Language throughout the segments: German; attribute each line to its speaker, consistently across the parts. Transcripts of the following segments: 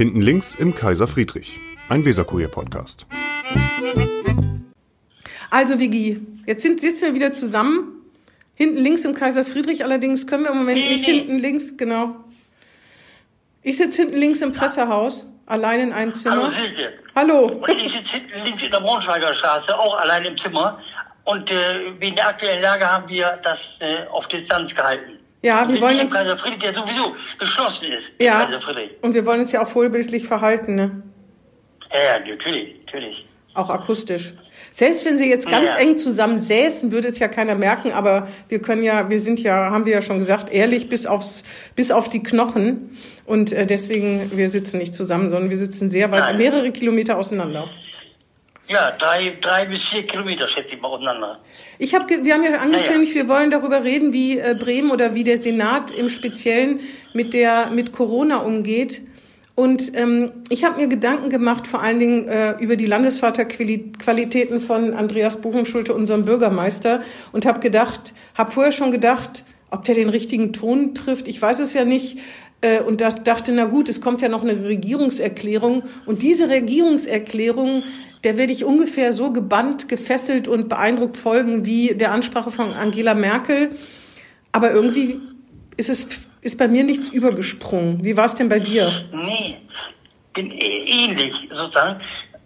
Speaker 1: Hinten links im Kaiser Friedrich, ein Weserkurier-Podcast.
Speaker 2: Also Vigi, jetzt sind, sitzen wir wieder zusammen. Hinten links im Kaiser Friedrich allerdings können wir im Moment
Speaker 3: Nee,
Speaker 2: nicht
Speaker 3: nee.
Speaker 2: hinten links, genau. Ich sitze hinten links im Pressehaus, allein in einem Zimmer.
Speaker 3: Hallo Silke.
Speaker 2: Hallo.
Speaker 3: Und ich sitze hinten links in der Braunschweiger Straße, auch allein im Zimmer. Und äh, wegen der aktuellen Lage haben wir das äh, auf Distanz gehalten.
Speaker 2: Ja, wir wollen uns-
Speaker 3: Kaiser Friedrich, der sowieso geschlossen ist.
Speaker 2: Ja, und wir wollen uns ja auch vorbildlich verhalten, ne?
Speaker 3: Ja, ja, natürlich, natürlich.
Speaker 2: Auch akustisch. Selbst wenn sie jetzt ganz
Speaker 3: Ja.
Speaker 2: eng zusammen säßen, würde es ja keiner merken, aber wir können ja, wir sind ja, haben wir ja schon gesagt, ehrlich bis aufs, bis auf die Knochen. Und äh, deswegen, wir sitzen nicht zusammen, sondern wir sitzen sehr weit,
Speaker 3: Nein.
Speaker 2: mehrere Kilometer auseinander.
Speaker 3: Ja, drei, drei bis vier Kilometer schätze ich mal auseinander.
Speaker 2: Ich habe, wir haben ja angekündigt, wir wollen darüber reden, wie äh, Bremen oder wie der Senat im Speziellen mit der mit Corona umgeht. Und ähm, ich habe mir Gedanken gemacht, vor allen Dingen äh, über die Landesvaterqualitäten von Andreas Bovenschulte, unserem Bürgermeister, und habe gedacht, habe vorher schon gedacht, ob der den richtigen Ton trifft. Ich weiß es ja nicht. Äh, und da dachte, na gut, es kommt ja noch eine Regierungserklärung. Und diese Regierungserklärung, der werde ich ungefähr so gebannt, gefesselt und beeindruckt folgen wie der Ansprache von Angela Merkel. Aber irgendwie ist es ist bei mir nichts übergesprungen. Wie war es denn bei dir?
Speaker 3: Nee, äh, ähnlich sozusagen.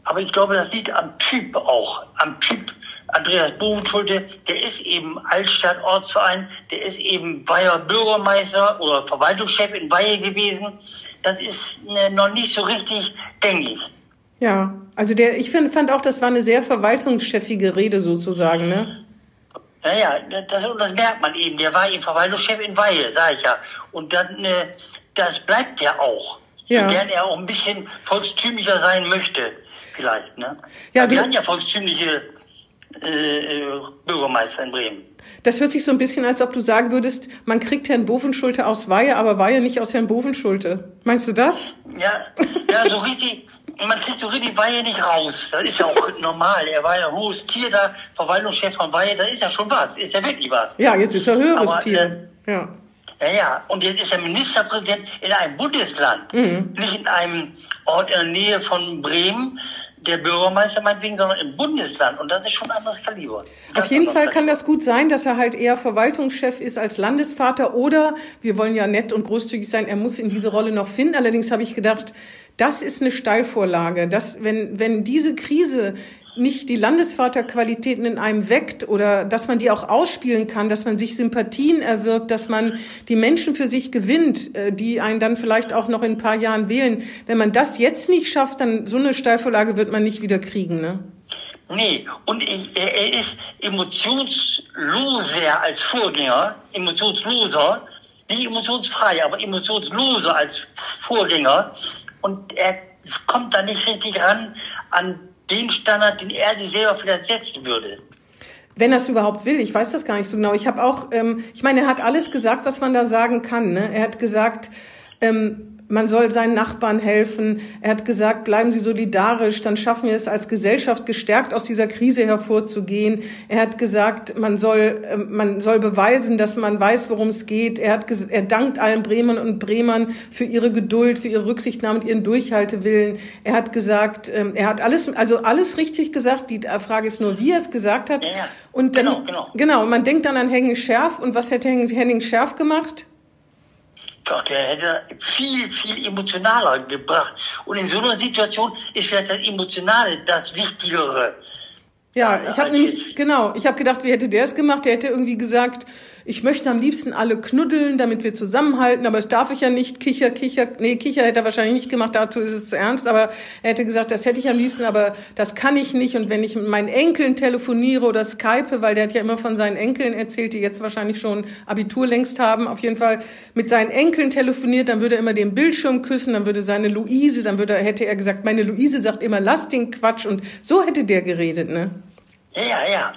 Speaker 3: Aber ich glaube, das liegt am Typ auch. Am Typ Andreas Bovenschulte, der ist eben Altstadt-Ortsverein, der ist eben Weiher Bürgermeister oder Verwaltungschef in Weihe gewesen. Das ist äh, noch nicht so richtig gängig.
Speaker 2: Ja, also der, ich find, fand auch, das war eine sehr verwaltungschefige Rede sozusagen, ne?
Speaker 3: Naja, das, das merkt man eben. Der war eben Verwaltungschef in Weihe, sag ich ja. Und dann, äh, das bleibt ja auch.
Speaker 2: Ja.
Speaker 3: Gern er auch ein bisschen volkstümlicher sein möchte, vielleicht, ne?
Speaker 2: Ja,
Speaker 3: wir hatten ja volkstümliche äh, äh, Bürgermeister in Bremen.
Speaker 2: Das hört sich so ein bisschen, als ob du sagen würdest, man kriegt Herrn Bovenschulte aus Weihe, aber Weihe nicht aus Herrn Bovenschulte. Meinst du das?
Speaker 3: Ja, ja, so richtig, man kriegt so richtig Weihe nicht raus. Das ist ja auch normal. Er war ja hohes Tier da, Verwaltungschef von Weihe, das ist ja schon was. Ist ja wirklich was.
Speaker 2: Ja, jetzt ist er höheres
Speaker 3: Aber,
Speaker 2: Tier. Ja.
Speaker 3: Ja, ja, und jetzt ist er Ministerpräsident in einem Bundesland,
Speaker 2: Mhm.
Speaker 3: nicht in einem Ort in der Nähe von Bremen, der Bürgermeister meinetwegen, sondern im Bundesland. Und das ist schon ein anderes Kaliber.
Speaker 2: Auf jeden Fall kann das gut sein, dass er halt eher Verwaltungschef ist als Landesvater oder wir wollen ja nett und großzügig sein, er muss in diese Rolle noch finden. Allerdings habe ich gedacht, das ist eine Steilvorlage, dass wenn, wenn diese Krise nicht die Landesvaterqualitäten in einem weckt oder dass man die auch ausspielen kann, dass man sich Sympathien erwirbt, dass man die Menschen für sich gewinnt, äh, die einen dann vielleicht auch noch in ein paar Jahren wählen. Wenn man das jetzt nicht schafft, dann so eine Steilvorlage wird man nicht wieder kriegen, ne?
Speaker 3: Nee, und er, er ist emotionsloser als Vorgänger, emotionsloser, nicht emotionsfrei, aber emotionsloser als Vorgänger. Und er kommt da nicht richtig ran an den Standard, den er sich selber vielleicht setzen würde.
Speaker 2: Wenn er es überhaupt will, ich weiß das gar nicht so genau. Ich habe auch, ähm, ich meine, er hat alles gesagt, was man da sagen kann. Ne? Er hat gesagt, ähm, man soll seinen Nachbarn helfen. Er hat gesagt, bleiben Sie solidarisch, dann schaffen wir es als Gesellschaft gestärkt aus dieser Krise hervorzugehen. Er hat gesagt, man soll, ähm, man soll beweisen, dass man weiß, worum es geht. Er hat, er dankt allen Bremern und Bremern für ihre Geduld, für ihre Rücksichtnahme und ihren Durchhaltewillen. Er hat gesagt, ähm, er hat alles, also alles richtig gesagt. Die Frage ist nur, wie er es gesagt hat.
Speaker 3: Ja, ja.
Speaker 2: Und dann,
Speaker 3: Genau, genau.
Speaker 2: genau, und man denkt dann an Henning Schärf. Und was hätte Henning Schärf gemacht?
Speaker 3: Doch, der hätte viel, viel emotionaler gebracht. Und in so einer Situation ist vielleicht das Emotionale das Wichtigere.
Speaker 2: Ja,
Speaker 3: Ja,
Speaker 2: ich habe nämlich, genau, ich habe gedacht, wie hätte der es gemacht? Der hätte irgendwie gesagt, ich möchte am liebsten alle knuddeln, damit wir zusammenhalten, aber das darf ich ja nicht. Kicher, Kicher, nee, Kicher hätte er wahrscheinlich nicht gemacht, dazu ist es zu ernst, aber er hätte gesagt, das hätte ich am liebsten, aber das kann ich nicht. Und wenn ich mit meinen Enkeln telefoniere oder Skype, weil der hat ja immer von seinen Enkeln erzählt, die jetzt wahrscheinlich schon Abitur längst haben, auf jeden Fall mit seinen Enkeln telefoniert, dann würde er immer den Bildschirm küssen, dann würde seine Luise, dann würde, hätte er gesagt, meine Luise sagt immer, lass den Quatsch. Und so hätte der geredet, ne?
Speaker 3: Ja, ja.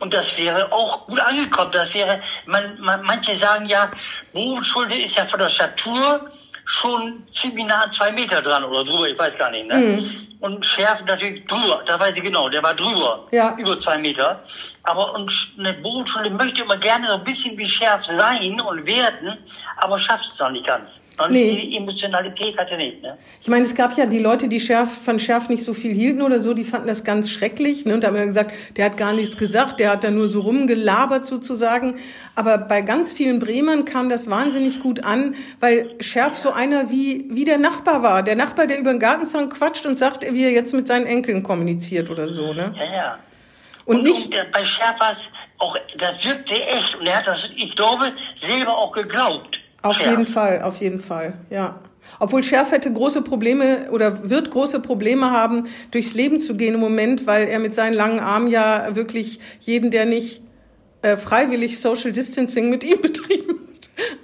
Speaker 3: Und das wäre auch gut angekommen. Das wäre, man, man, manche sagen ja, Bogenschulde ist ja von der Statur schon ziemlich nah an zwei Meter dran oder drüber, ich weiß gar nicht. Ne? Und Schärf natürlich drüber, da weiß ich genau, der war drüber,
Speaker 2: Ja.
Speaker 3: über zwei Meter. Aber und eine Bogenschule möchte immer gerne so ein bisschen wie Schärf sein und werden, aber schafft es noch nicht ganz. Und nee. die Emotionalität hatte nicht. Ne?
Speaker 2: Ich meine, es gab ja die Leute, die Schärf, von Schärf nicht so viel hielten oder so, die fanden das ganz schrecklich. Ne? Und da haben wir gesagt, der hat gar nichts gesagt, der hat da nur so rumgelabert sozusagen. Aber bei ganz vielen Bremern kam das wahnsinnig gut an, weil Schärf so einer wie, wie der Nachbar war. Der Nachbar, der über den Gartenzaun quatscht und sagt, wie er jetzt mit seinen Enkeln kommuniziert oder so. Ne?
Speaker 3: Ja, ja. Und, und nicht. Und bei Schärf war es auch, das wirkte echt. Und er hat das, ich glaube, selber auch geglaubt.
Speaker 2: Auf Scherf. jeden Fall, auf jeden Fall, ja. Obwohl Scherf hätte große Probleme oder wird große Probleme haben, durchs Leben zu gehen im Moment, weil er mit seinen langen Armen ja wirklich jeden, der nicht äh, freiwillig Social Distancing mit ihm betrieben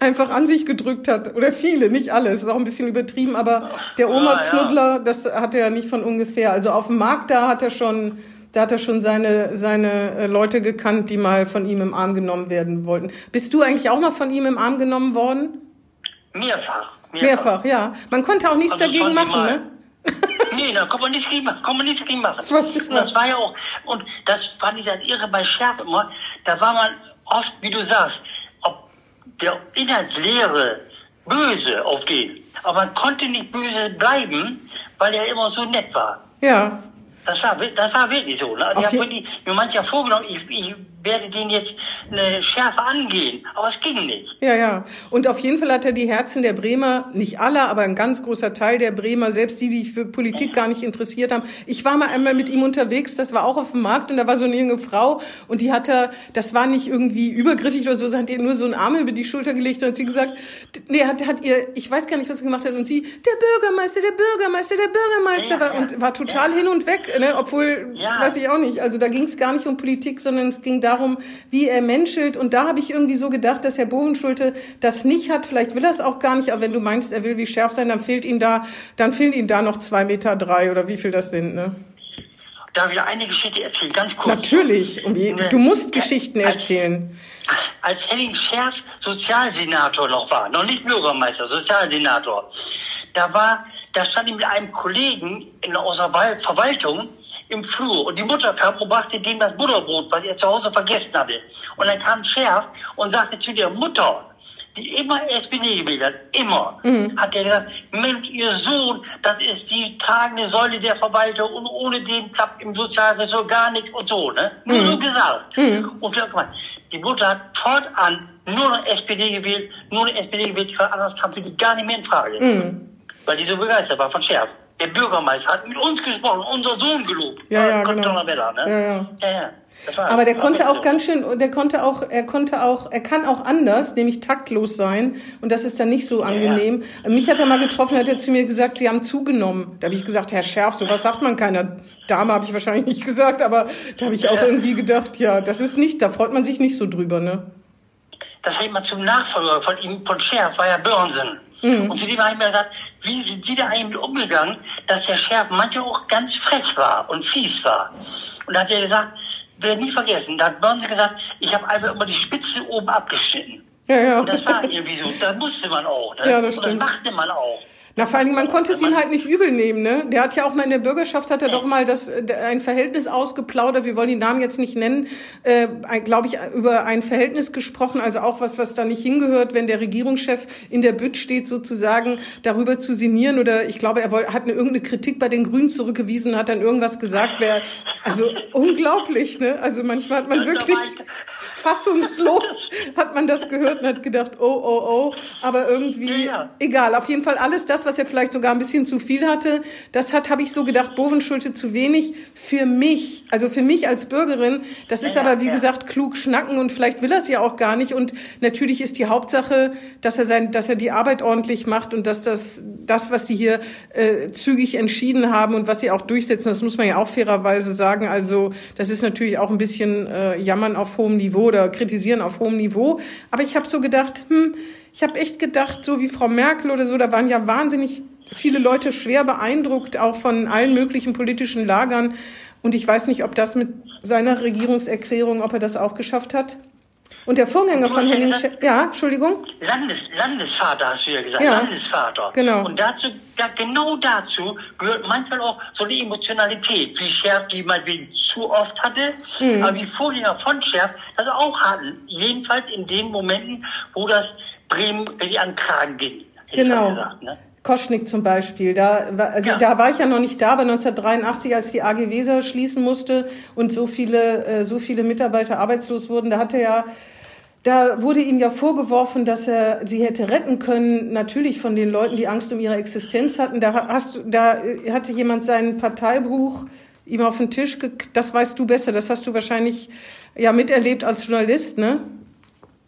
Speaker 2: einfach an sich gedrückt hat. Oder viele, nicht alles, ist auch ein bisschen übertrieben, aber der Oma-Knuddler, das hat er ja nicht von ungefähr. Also auf dem Markt da hat er schon da hat er schon seine, seine äh, Leute gekannt, die mal von ihm im Arm genommen werden wollten. Bist du eigentlich auch mal von ihm im Arm genommen worden?
Speaker 3: Mehrfach.
Speaker 2: Mehrfach, Mehrfach ja. Man konnte auch nichts also dagegen machen, ne?
Speaker 3: nee, da kann man nichts gegen machen. Kann man nichts gegen machen. Das, und das war ja auch, und das fand ich das irre bei Scherf immer, da war man oft, wie du sagst, der Inhaltslehre böse auf den. Aber man konnte nicht böse bleiben, weil er immer so nett war.
Speaker 2: Ja.
Speaker 3: Das war, das war wirklich so. Ne? Also ich habe mir manchmal vorgenommen, ich, ich werde den jetzt eine Schärfe angehen, aber es ging nicht.
Speaker 2: Ja, ja. Und auf jeden Fall hat er die Herzen der Bremer, nicht alle, aber ein ganz großer Teil der Bremer, selbst die, die für Politik gar nicht interessiert haben. Ich war mal einmal mit ihm unterwegs, das war auch auf dem Markt und da war so eine junge Frau und die hatte, das war nicht irgendwie übergriffig oder so, hat ihr nur so einen Arm über die Schulter gelegt und hat sie gesagt, nee, hat, hat ihr, ich weiß gar nicht, was sie gemacht hat und sie, der Bürgermeister, der Bürgermeister, der Bürgermeister ja, war ja, und war total ja. hin und weg, ne? obwohl, weiß ich auch nicht, also da ging es gar nicht um Politik, sondern es ging darum, darum, wie er menschelt. Und da habe ich irgendwie so gedacht, dass Herr Bovenschulte das nicht hat. Vielleicht will er es auch gar nicht, aber wenn du meinst, er will wie schärf sein, dann fehlt ihm da, dann fehlen ihm da noch zwei Meter drei oder wie viel das sind, ne?
Speaker 3: Darf ich eine Geschichte erzählen, ganz kurz?
Speaker 2: Natürlich. Du musst Geschichten erzählen.
Speaker 3: Als Henning Scherf Sozialsenator noch war, noch nicht Bürgermeister, Sozialsenator, da war, da stand ich mit einem Kollegen in unserer Verwaltung im Flur und die Mutter kam und brachte dem das Butterbrot, was er zu Hause vergessen hatte. Und dann kam Scherf und sagte zu der Mutter, die immer SPD gewählt hat, immer, mhm. hat er gesagt, Mensch, ihr Sohn, das ist die tragende Säule der Verwaltung und ohne den klappt im Sozialressort gar nichts und so, ne? Nur mhm. so gesagt. Mhm. Und die Mutter hat fortan nur noch SPD gewählt, nur noch SPD gewählt, anders kam für die gar nicht mehr in Frage. Mhm. Weil die so begeistert war von Scherf. Der Bürgermeister hat mit uns gesprochen, unser Sohn gelobt.
Speaker 2: Ja, ja, genau. Bella, ne? ja, ja. ja, ja. Aber der konnte auch ganz schön, der konnte auch, er konnte auch, er kann auch anders, nämlich taktlos sein. Und das ist dann nicht so angenehm. Ja. Mich hat er mal getroffen, hat er zu mir gesagt, Sie haben zugenommen. Da habe ich gesagt, Herr Schärf, sowas sagt man keiner. Dame habe ich wahrscheinlich nicht gesagt, aber da habe ich auch ja. irgendwie gedacht, ja, das ist nicht, da freut man sich nicht so drüber, ne?
Speaker 3: Das hat man zum Nachfolger von ihm, von Schärf, war ja Börnsen. Mhm. Und zu dem habe ich mir gesagt, wie sind Sie da eigentlich umgegangen, dass der Schärf manchmal auch ganz frech war und fies war. Und da hat er gesagt, werde nie vergessen, da hat Börnsen gesagt, ich habe einfach immer die Spitze oben abgeschnitten. Ja, ja. Und das war irgendwie so, das musste man auch. Ne? Ja, das stimmt. Und das machte man auch.
Speaker 2: Na, vor allen Dingen, man konnte es ihm halt nicht übel nehmen, ne? Der hat ja auch mal in der Bürgerschaft, hat er doch mal das, ein Verhältnis ausgeplaudert, wir wollen den Namen jetzt nicht nennen, äh, glaube ich, über ein Verhältnis gesprochen, also auch was, was da nicht hingehört, wenn der Regierungschef in der Bütt steht, sozusagen darüber zu sinnieren. Oder ich glaube, er wollte, hat eine, irgendeine Kritik bei den Grünen zurückgewiesen, hat dann irgendwas gesagt, wer, also unglaublich, ne? Also manchmal hat man wirklich fassungslos hat man das gehört und hat gedacht, oh, oh, oh, aber irgendwie, ja, egal, auf jeden Fall alles das, was er vielleicht sogar ein bisschen zu viel hatte, das hat, habe ich so gedacht, Bovenschulte zu wenig für mich, also für mich als Bürgerin. Das ist ja, aber, wie ja. gesagt, klug schnacken und vielleicht will er es ja auch gar nicht. Und natürlich ist die Hauptsache, dass er sein, dass er die Arbeit ordentlich macht und dass das, das, was sie hier äh, zügig entschieden haben und was sie auch durchsetzen, das muss man ja auch fairerweise sagen. Also das ist natürlich auch ein bisschen äh, Jammern auf hohem Niveau oder Kritisieren auf hohem Niveau. Aber ich habe so gedacht, hm, ich habe echt gedacht, so wie Frau Merkel oder so, da waren ja wahnsinnig viele Leute schwer beeindruckt, auch von allen möglichen politischen Lagern. Und ich weiß nicht, ob das mit seiner Regierungserklärung, ob er das auch geschafft hat. Und der Vorgänger von Henning ja, ja, Entschuldigung?
Speaker 3: Landes, Landesvater hast du ja gesagt, ja, Landesvater.
Speaker 2: Genau.
Speaker 3: Und dazu, da, genau dazu gehört manchmal auch so eine Emotionalität, wie Scherf die man zu oft hatte, mhm. aber wie Vorgänger von Scherf das auch hatten. Jedenfalls in den Momenten, wo das Bremen die an Kragen ging.
Speaker 2: genau. Gesagt, ne? Koschnik zum Beispiel, da, also ja. da war ich ja noch nicht da, aber 1983, als die AG Weser schließen musste und so viele, äh, so viele Mitarbeiter arbeitslos wurden, da hatte ja da wurde ihm ja vorgeworfen, dass er sie hätte retten können, natürlich von den Leuten, die Angst um ihre Existenz hatten. Da hast da hatte jemand sein Parteibuch ihm auf den Tisch, das weißt du besser, das hast du wahrscheinlich ja miterlebt als Journalist, ne?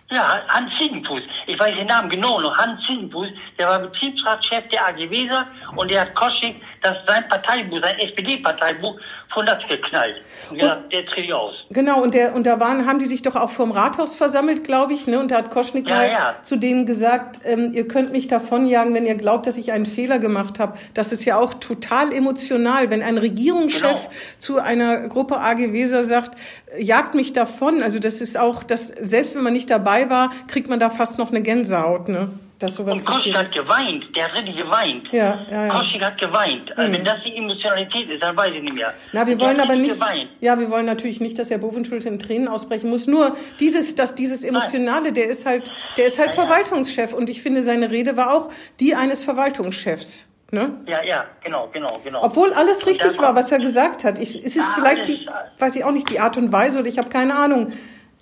Speaker 3: Ja, Hans Ziegenfuß. Ich weiß den Namen genau noch. Hans Ziegenfuß, der war Betriebsratschef der AG Weser und der hat Koschik das sein Parteibuch, sein SPD-Parteibuch von das geknallt. Und gesagt, der tritt aus.
Speaker 2: Genau, und der, und da waren, haben die sich doch auch vorm Rathaus versammelt, glaube ich, ne? Und da hat Koschnik ja, mal ja. zu denen gesagt, ähm, ihr könnt mich davonjagen, wenn ihr glaubt, dass ich einen Fehler gemacht habe. Das ist ja auch total emotional, wenn ein Regierungschef genau. zu einer Gruppe AG Weser sagt, jagt mich davon. Also das ist auch, das, selbst wenn man nicht dabei war, kriegt man da fast noch eine Gänsehaut, ne?
Speaker 3: Dass sowas und Koschik hat geweint, der hat richtig geweint.
Speaker 2: Ja, ja, ja.
Speaker 3: Koschik hat geweint. Mhm. Wenn das die Emotionalität ist, dann weiß ich nicht mehr.
Speaker 2: Na, wir wollen aber nicht, geweint. ja, wir wollen natürlich nicht, dass Herr Bovenschulte in Tränen ausbrechen muss. Nur dieses, dass dieses Emotionale, der ist halt, der ist halt ja, Verwaltungschef und ich finde, seine Rede war auch die eines Verwaltungschefs. Ne?
Speaker 3: Ja, ja, genau, genau, genau.
Speaker 2: Obwohl alles richtig war, was er gesagt hat. Ich, es ist ah, vielleicht die, weiß ich auch nicht, die Art und Weise oder ich habe keine Ahnung.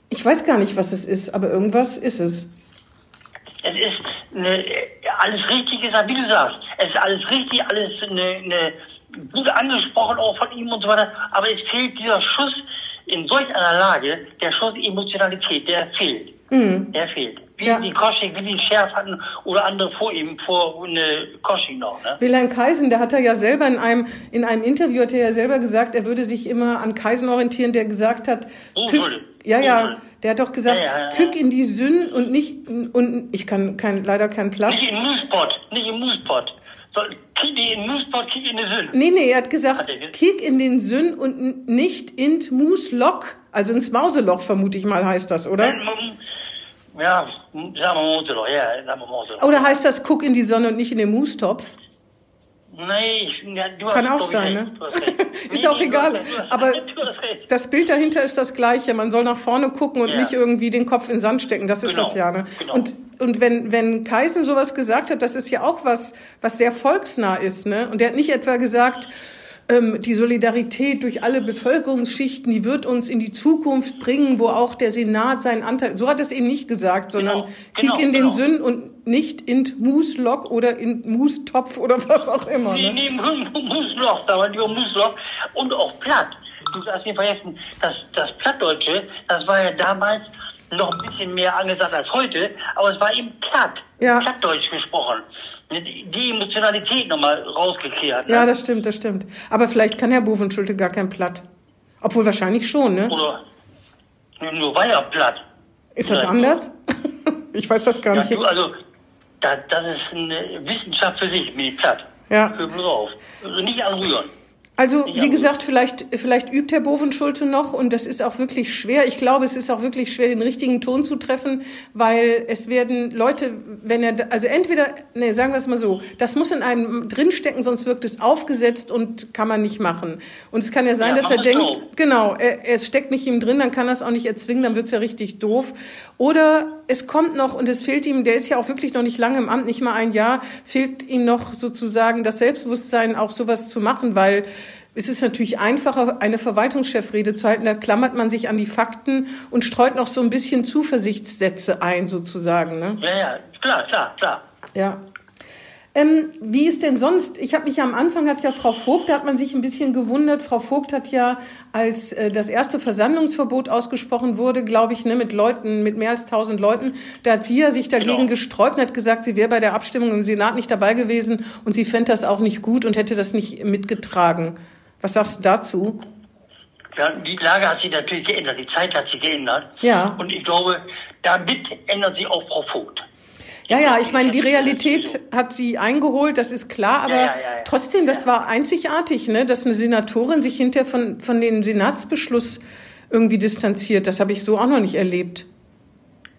Speaker 2: Ich weiß gar nicht, was es ist, aber irgendwas ist es.
Speaker 3: Es ist eine, alles richtig gesagt, wie du sagst. Es ist alles richtig, alles eine, eine, gut angesprochen auch von ihm und so weiter. Aber es fehlt dieser Schuss in solch einer Lage, der Schuss Emotionalität, der fehlt. Mhm. Der fehlt. Wie ja. die Kosching, wie die Schärf hatten oder andere vor ihm, vor eine Kosching noch. Ne?
Speaker 2: Wilhelm Kaisen, der hat er ja selber in einem, in einem Interview, hat er ja selber gesagt, er würde sich immer an Kaisen orientieren, der gesagt hat, oh, ja, ja, der hat doch gesagt, ja, ja, ja. Kück in die Sünn und nicht, und ich kann kein, leider keinen Platz.
Speaker 3: Nicht in Moospot, nicht im Moospot. So, kick in Moospot, kick in den Sünn.
Speaker 2: Nee, nee, er hat gesagt, hat er kick in den Sünn und nicht in Mooslock, also ins Mauseloch, vermute ich mal, heißt das, oder?
Speaker 3: Mauseloch, ja, sagen wir Mauseloch.
Speaker 2: Oder heißt das, guck in die Sonne und nicht in den Moostopf?
Speaker 3: Nee, ich, ja, du
Speaker 2: Kann
Speaker 3: hast,
Speaker 2: auch sein, ne? ist nee, auch egal. Hast, aber das Bild dahinter ist das gleiche. Man soll nach vorne gucken und ja. nicht irgendwie den Kopf in den Sand stecken. Das ist genau, das ja, ne? Genau. Und, und wenn, wenn Kaisen sowas gesagt hat, das ist ja auch was, was sehr volksnah ist, ne? Und der hat nicht etwa gesagt, ähm, die Solidarität durch alle Bevölkerungsschichten, die wird uns in die Zukunft bringen, wo auch der Senat seinen Anteil, so hat es eben nicht gesagt, sondern genau, kick genau, in den genau. Sinn und nicht in Mooslock oder in Moostopf oder was auch immer.
Speaker 3: Ne? Nee, nee, Moosloch, sagen wir lieber Moosloch und auch platt. Du darfst nicht vergessen, dass das Plattdeutsche, das war ja damals noch ein bisschen mehr angesagt als heute, aber es war eben platt, ja. plattdeutsch gesprochen. Die Emotionalität nochmal rausgekehrt.
Speaker 2: Ne? Ja, das stimmt, das stimmt. Aber vielleicht kann Herr Bovenschulte gar kein Platt. Obwohl wahrscheinlich schon, ne?
Speaker 3: Oder nur weil er platt.
Speaker 2: Ist das anders? ich weiß das gar
Speaker 3: ja,
Speaker 2: nicht.
Speaker 3: Du, also, da, das ist eine Wissenschaft für sich, mit platt.
Speaker 2: Ja.
Speaker 3: Hör bloß auf. Nicht anrühren.
Speaker 2: Also wie gesagt, vielleicht, vielleicht übt Herr Bovenschulte noch und das ist auch wirklich schwer. Ich glaube, es ist auch wirklich schwer, den richtigen Ton zu treffen, weil es werden Leute, wenn er, also entweder, nee, sagen wir es mal so, das muss in einem drinstecken, sonst wirkt es aufgesetzt und kann man nicht machen. Und es kann ja sein, ja, dass er denkt, auch. genau, er, er steckt nicht ihm drin, dann kann er es auch nicht erzwingen, dann wird's ja richtig doof. Oder es kommt noch und es fehlt ihm, der ist ja auch wirklich noch nicht lange im Amt, nicht mal ein Jahr, fehlt ihm noch sozusagen das Selbstbewusstsein, auch sowas zu machen, weil es ist natürlich einfacher, eine Verwaltungschefrede zu halten. Da klammert man sich an die Fakten und streut noch so ein bisschen Zuversichtssätze ein, sozusagen. Ne?
Speaker 3: Ja, ja, klar, klar, klar.
Speaker 2: Ja. Ähm, wie ist denn sonst? Ich habe mich ja am Anfang hat ja Frau Vogt, da hat man sich ein bisschen gewundert. Frau Vogt hat ja, als äh, das erste Versammlungsverbot ausgesprochen wurde, glaube ich, ne, mit Leuten, mit mehr als tausend Leuten, da hat sie ja sich dagegen genau. gesträubt und hat gesagt, sie wäre bei der Abstimmung im Senat nicht dabei gewesen und sie fände das auch nicht gut und hätte das nicht mitgetragen. Was sagst du dazu?
Speaker 3: Ja, die Lage hat sich natürlich geändert, die Zeit hat sich geändert.
Speaker 2: Ja.
Speaker 3: Und ich glaube, damit ändert sich auch Frau Vogt.
Speaker 2: Ja, ja, ich meine, die Realität hat sie eingeholt, das ist klar, aber ja, ja, ja, trotzdem, das war einzigartig, ne, dass eine Senatorin sich hinterher von, von dem Senatsbeschluss irgendwie distanziert. Das habe ich so auch noch nicht erlebt.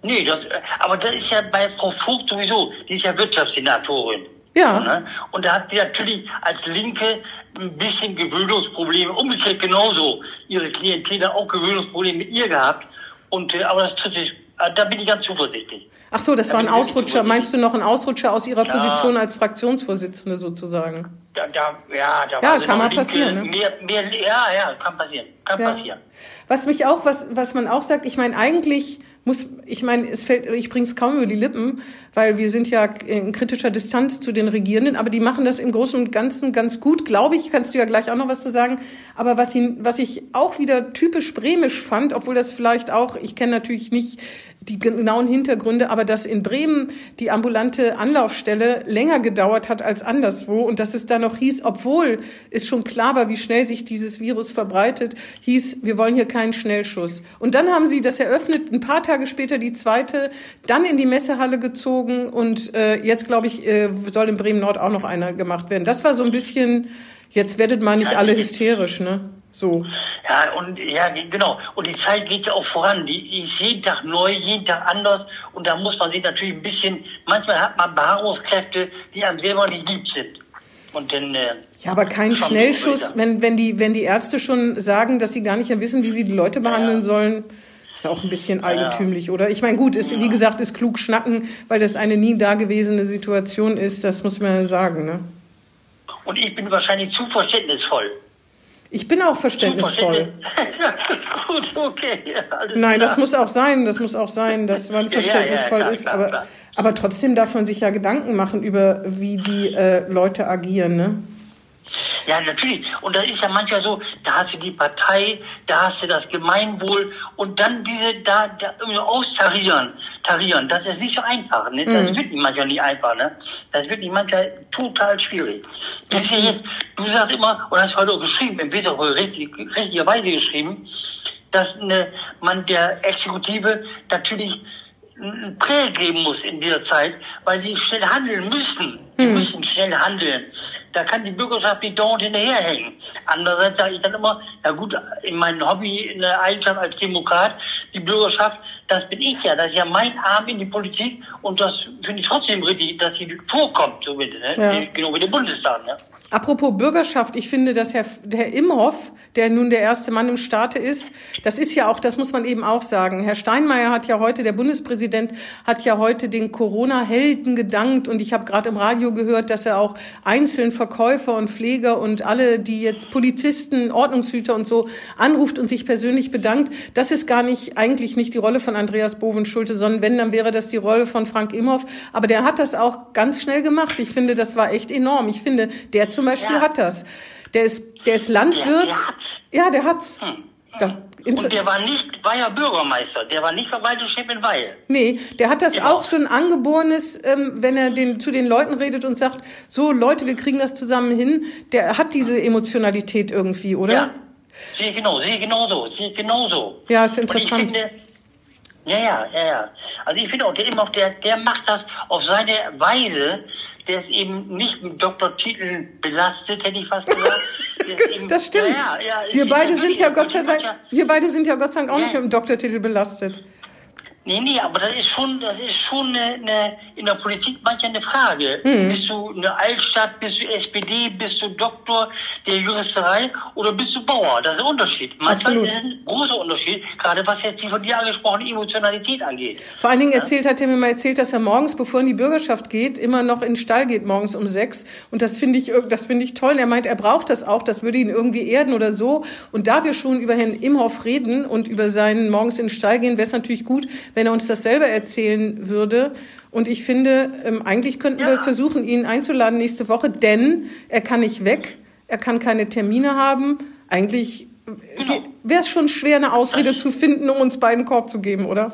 Speaker 3: Nee, das, aber das ist ja bei Frau Vogt sowieso, die ist ja Wirtschaftssenatorin.
Speaker 2: Ja.
Speaker 3: Ne? Und da hat sie natürlich als Linke ein bisschen Gewöhnungsprobleme. Umgekehrt genauso. Ihre Klientel auch Gewöhnungsprobleme mit ihr gehabt. Und, äh, aber das tritt sich, äh, da bin ich ganz zuversichtlich.
Speaker 2: Ach so, das da war ein Ausrutscher. Meinst du noch ein Ausrutscher aus Ihrer ja. Position als Fraktionsvorsitzende sozusagen?
Speaker 3: Da, da, ja, da
Speaker 2: ja kann mal passieren.
Speaker 3: Ne? Mehr, mehr, ja, ja, kann passieren. Kann ja. passieren.
Speaker 2: Was mich auch, was, was man auch sagt, ich meine, eigentlich muss, ich meine, es fällt, ich bringe es kaum über die Lippen, weil wir sind ja in kritischer Distanz zu den Regierenden, aber die machen das im Großen und Ganzen ganz gut, glaube ich. Kannst du ja gleich auch noch was zu sagen. Aber was, ihn, was ich auch wieder typisch bremisch fand, obwohl das vielleicht auch, ich kenne natürlich nicht die genauen Hintergründe, aber dass in Bremen die ambulante Anlaufstelle länger gedauert hat als anderswo und dass es da noch hieß, obwohl es schon klar war, wie schnell sich dieses Virus verbreitet, hieß, wir wollen hier keinen Schnellschuss. Und dann haben sie das eröffnet, ein paar Tage später die zweite, dann in die Messehalle gezogen und äh, jetzt, glaube ich, äh, soll in Bremen Nord auch noch einer gemacht werden. Das war so ein bisschen, jetzt werdet mal nicht alle hysterisch, ne? So.
Speaker 3: Ja, und ja, genau. Und die Zeit geht ja auch voran. Die ist jeden Tag neu, jeden Tag anders. Und da muss man sich natürlich ein bisschen, manchmal hat man Beharrungskräfte, die einem selber nicht lieb sind. Und dann, äh,
Speaker 2: ja, aber kein Schnellschuss, wenn, wenn, die, wenn die Ärzte schon sagen, dass sie gar nicht mehr wissen, wie sie die Leute behandeln ja. sollen, ist auch ein bisschen eigentümlich, ja. oder? Ich meine, gut, ist, ja. wie gesagt, ist klug schnacken, weil das eine nie dagewesene Situation ist, das muss man ja sagen, ne?
Speaker 3: Und ich bin wahrscheinlich zu verständnisvoll.
Speaker 2: Ich bin auch verständnisvoll.
Speaker 3: Gut, okay.
Speaker 2: Nein, klar. das muss auch sein, das muss auch sein, dass man verständnisvoll ja, ja, klar, ist. Klar, aber, aber trotzdem darf man sich ja Gedanken machen über, wie die äh, Leute agieren, ne?
Speaker 3: Ja, natürlich. Und da ist ja manchmal so, da hast du die Partei, da hast du das Gemeinwohl und dann diese da, da irgendwie austarieren, tarieren. Das ist nicht so einfach. Ne? Das mhm. wird manchmal nicht einfach. Ne? Das wird manchmal total schwierig. Das ist ja jetzt, du sagst immer, und hast heute auch geschrieben, im Weserhol richtig, richtigerweise geschrieben, dass ne, man der Exekutive natürlich ein Prä geben muss in dieser Zeit, weil sie schnell handeln müssen. Die hm. müssen schnell handeln. Da kann die Bürgerschaft nicht dauernd hinterherhängen. Andererseits sage ich dann immer, ja gut, in meinem Hobby, in der Eigenschaft als Demokrat, die Bürgerschaft, das bin ich ja, das ist ja mein Arm in die Politik und das finde ich trotzdem richtig, dass sie vorkommt, so bitte, ne? Ja. genau wie der Bundestag. Ne?
Speaker 2: Apropos Bürgerschaft, ich finde, dass Herr, Herr Imhoff, der nun der erste Mann im Staate ist, das ist ja auch, das muss man eben auch sagen. Herr Steinmeier hat ja heute, der Bundespräsident hat ja heute den Corona-Helden gedankt und ich habe gerade im Radio gehört, dass er auch einzeln Verkäufer und Pfleger und alle, die jetzt Polizisten, Ordnungshüter und so anruft und sich persönlich bedankt. Das ist gar nicht, eigentlich nicht die Rolle von Andreas Boven-Schulte, sondern wenn, dann wäre das die Rolle von Frank Imhoff. Aber der hat das auch ganz schnell gemacht. Ich finde, das war echt enorm. Ich finde, der zum Beispiel ja. hat das. Der ist, der ist Landwirt. Der, der hat's. Ja, der hat's. Hm.
Speaker 3: Das, und der war nicht, war ja Bürgermeister, der war nicht Verwaltungschef in Weil.
Speaker 2: Nee, der hat das genau. auch so ein angeborenes, ähm, wenn er den, zu den Leuten redet und sagt, so Leute, wir kriegen das zusammen hin, der hat diese Emotionalität irgendwie, oder?
Speaker 3: Ja, sehe genau, sehe genauso, sehe genauso.
Speaker 2: Ja, ist interessant.
Speaker 3: Finde, ja, ja, ja, ja. Also ich finde auch, der, der, der macht das auf seine Weise, der ist eben nicht mit Doktortitel belastet, hätte ich fast gesagt.
Speaker 2: Das stimmt. Ja, ja, wir beide sind ja Gott sei Dank, wir beide sind ja Gott sei Dank auch nicht mit dem Doktortitel belastet.
Speaker 3: Nee, nee, aber das ist schon, das ist schon eine, eine, in der Politik manchmal eine Frage. Mhm. Bist du eine Altstadt, bist du SPD, bist du Doktor der Juristerei oder bist du Bauer? Das ist ein Unterschied. Manchmal Absolut. ist es ein großer Unterschied, gerade was jetzt die von dir angesprochene Emotionalität angeht.
Speaker 2: Vor allen Dingen erzählt, hat er mir mal erzählt, dass er morgens, bevor er in die Bürgerschaft geht, immer noch in den Stall geht, morgens um sechs. Und das finde ich, das finde ich toll. Und er meint, er braucht das auch, das würde ihn irgendwie erden oder so. Und da wir schon über Herrn Imhoff reden und über seinen morgens in den Stall gehen, wäre es natürlich gut, wenn er uns das selber erzählen würde. Und ich finde, ähm, eigentlich könnten ja. wir versuchen, ihn einzuladen nächste Woche, denn er kann nicht weg, er kann keine Termine haben. Eigentlich genau. wäre es schon schwer, eine Ausrede das zu finden, um uns beiden Korb zu geben, oder?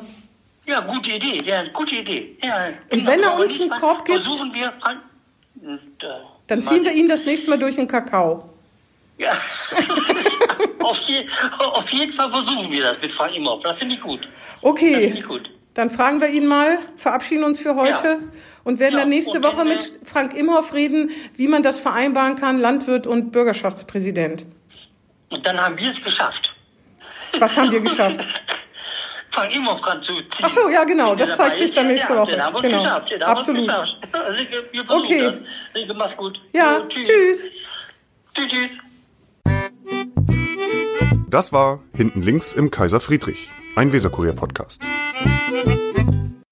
Speaker 3: Ja, gute Idee, ja, gute Idee. Ja,
Speaker 2: und wenn er uns einen Korb gibt,
Speaker 3: versuchen wir,
Speaker 2: dann ziehen wir ihn das nächste Mal durch den Kakao.
Speaker 3: Ja, auf, je, auf, jeden Fall versuchen wir das mit Frank Imhoff. Das finde ich gut.
Speaker 2: Okay. Ich gut. Dann fragen wir ihn mal, verabschieden uns für heute ja. und werden ja, dann nächste Woche mit Frank Imhoff reden, wie man das vereinbaren kann, Landwirt und Bürgerschaftspräsident.
Speaker 3: Und dann haben wir es geschafft.
Speaker 2: Was haben wir geschafft?
Speaker 3: Frank Imhoff zu ziehen.
Speaker 2: Ach so, ja genau, das zeigt sich dann nächste Woche.
Speaker 3: Ja,
Speaker 2: genau.
Speaker 3: geschafft. Den
Speaker 2: Absolut.
Speaker 3: Geschafft. wir
Speaker 2: okay.
Speaker 3: das. Mach's gut.
Speaker 2: Ja, so. Tschüss.
Speaker 3: Tschüss. tschüss.
Speaker 1: Das war Hinten links im Kaiser Friedrich, ein Weserkurier-Podcast.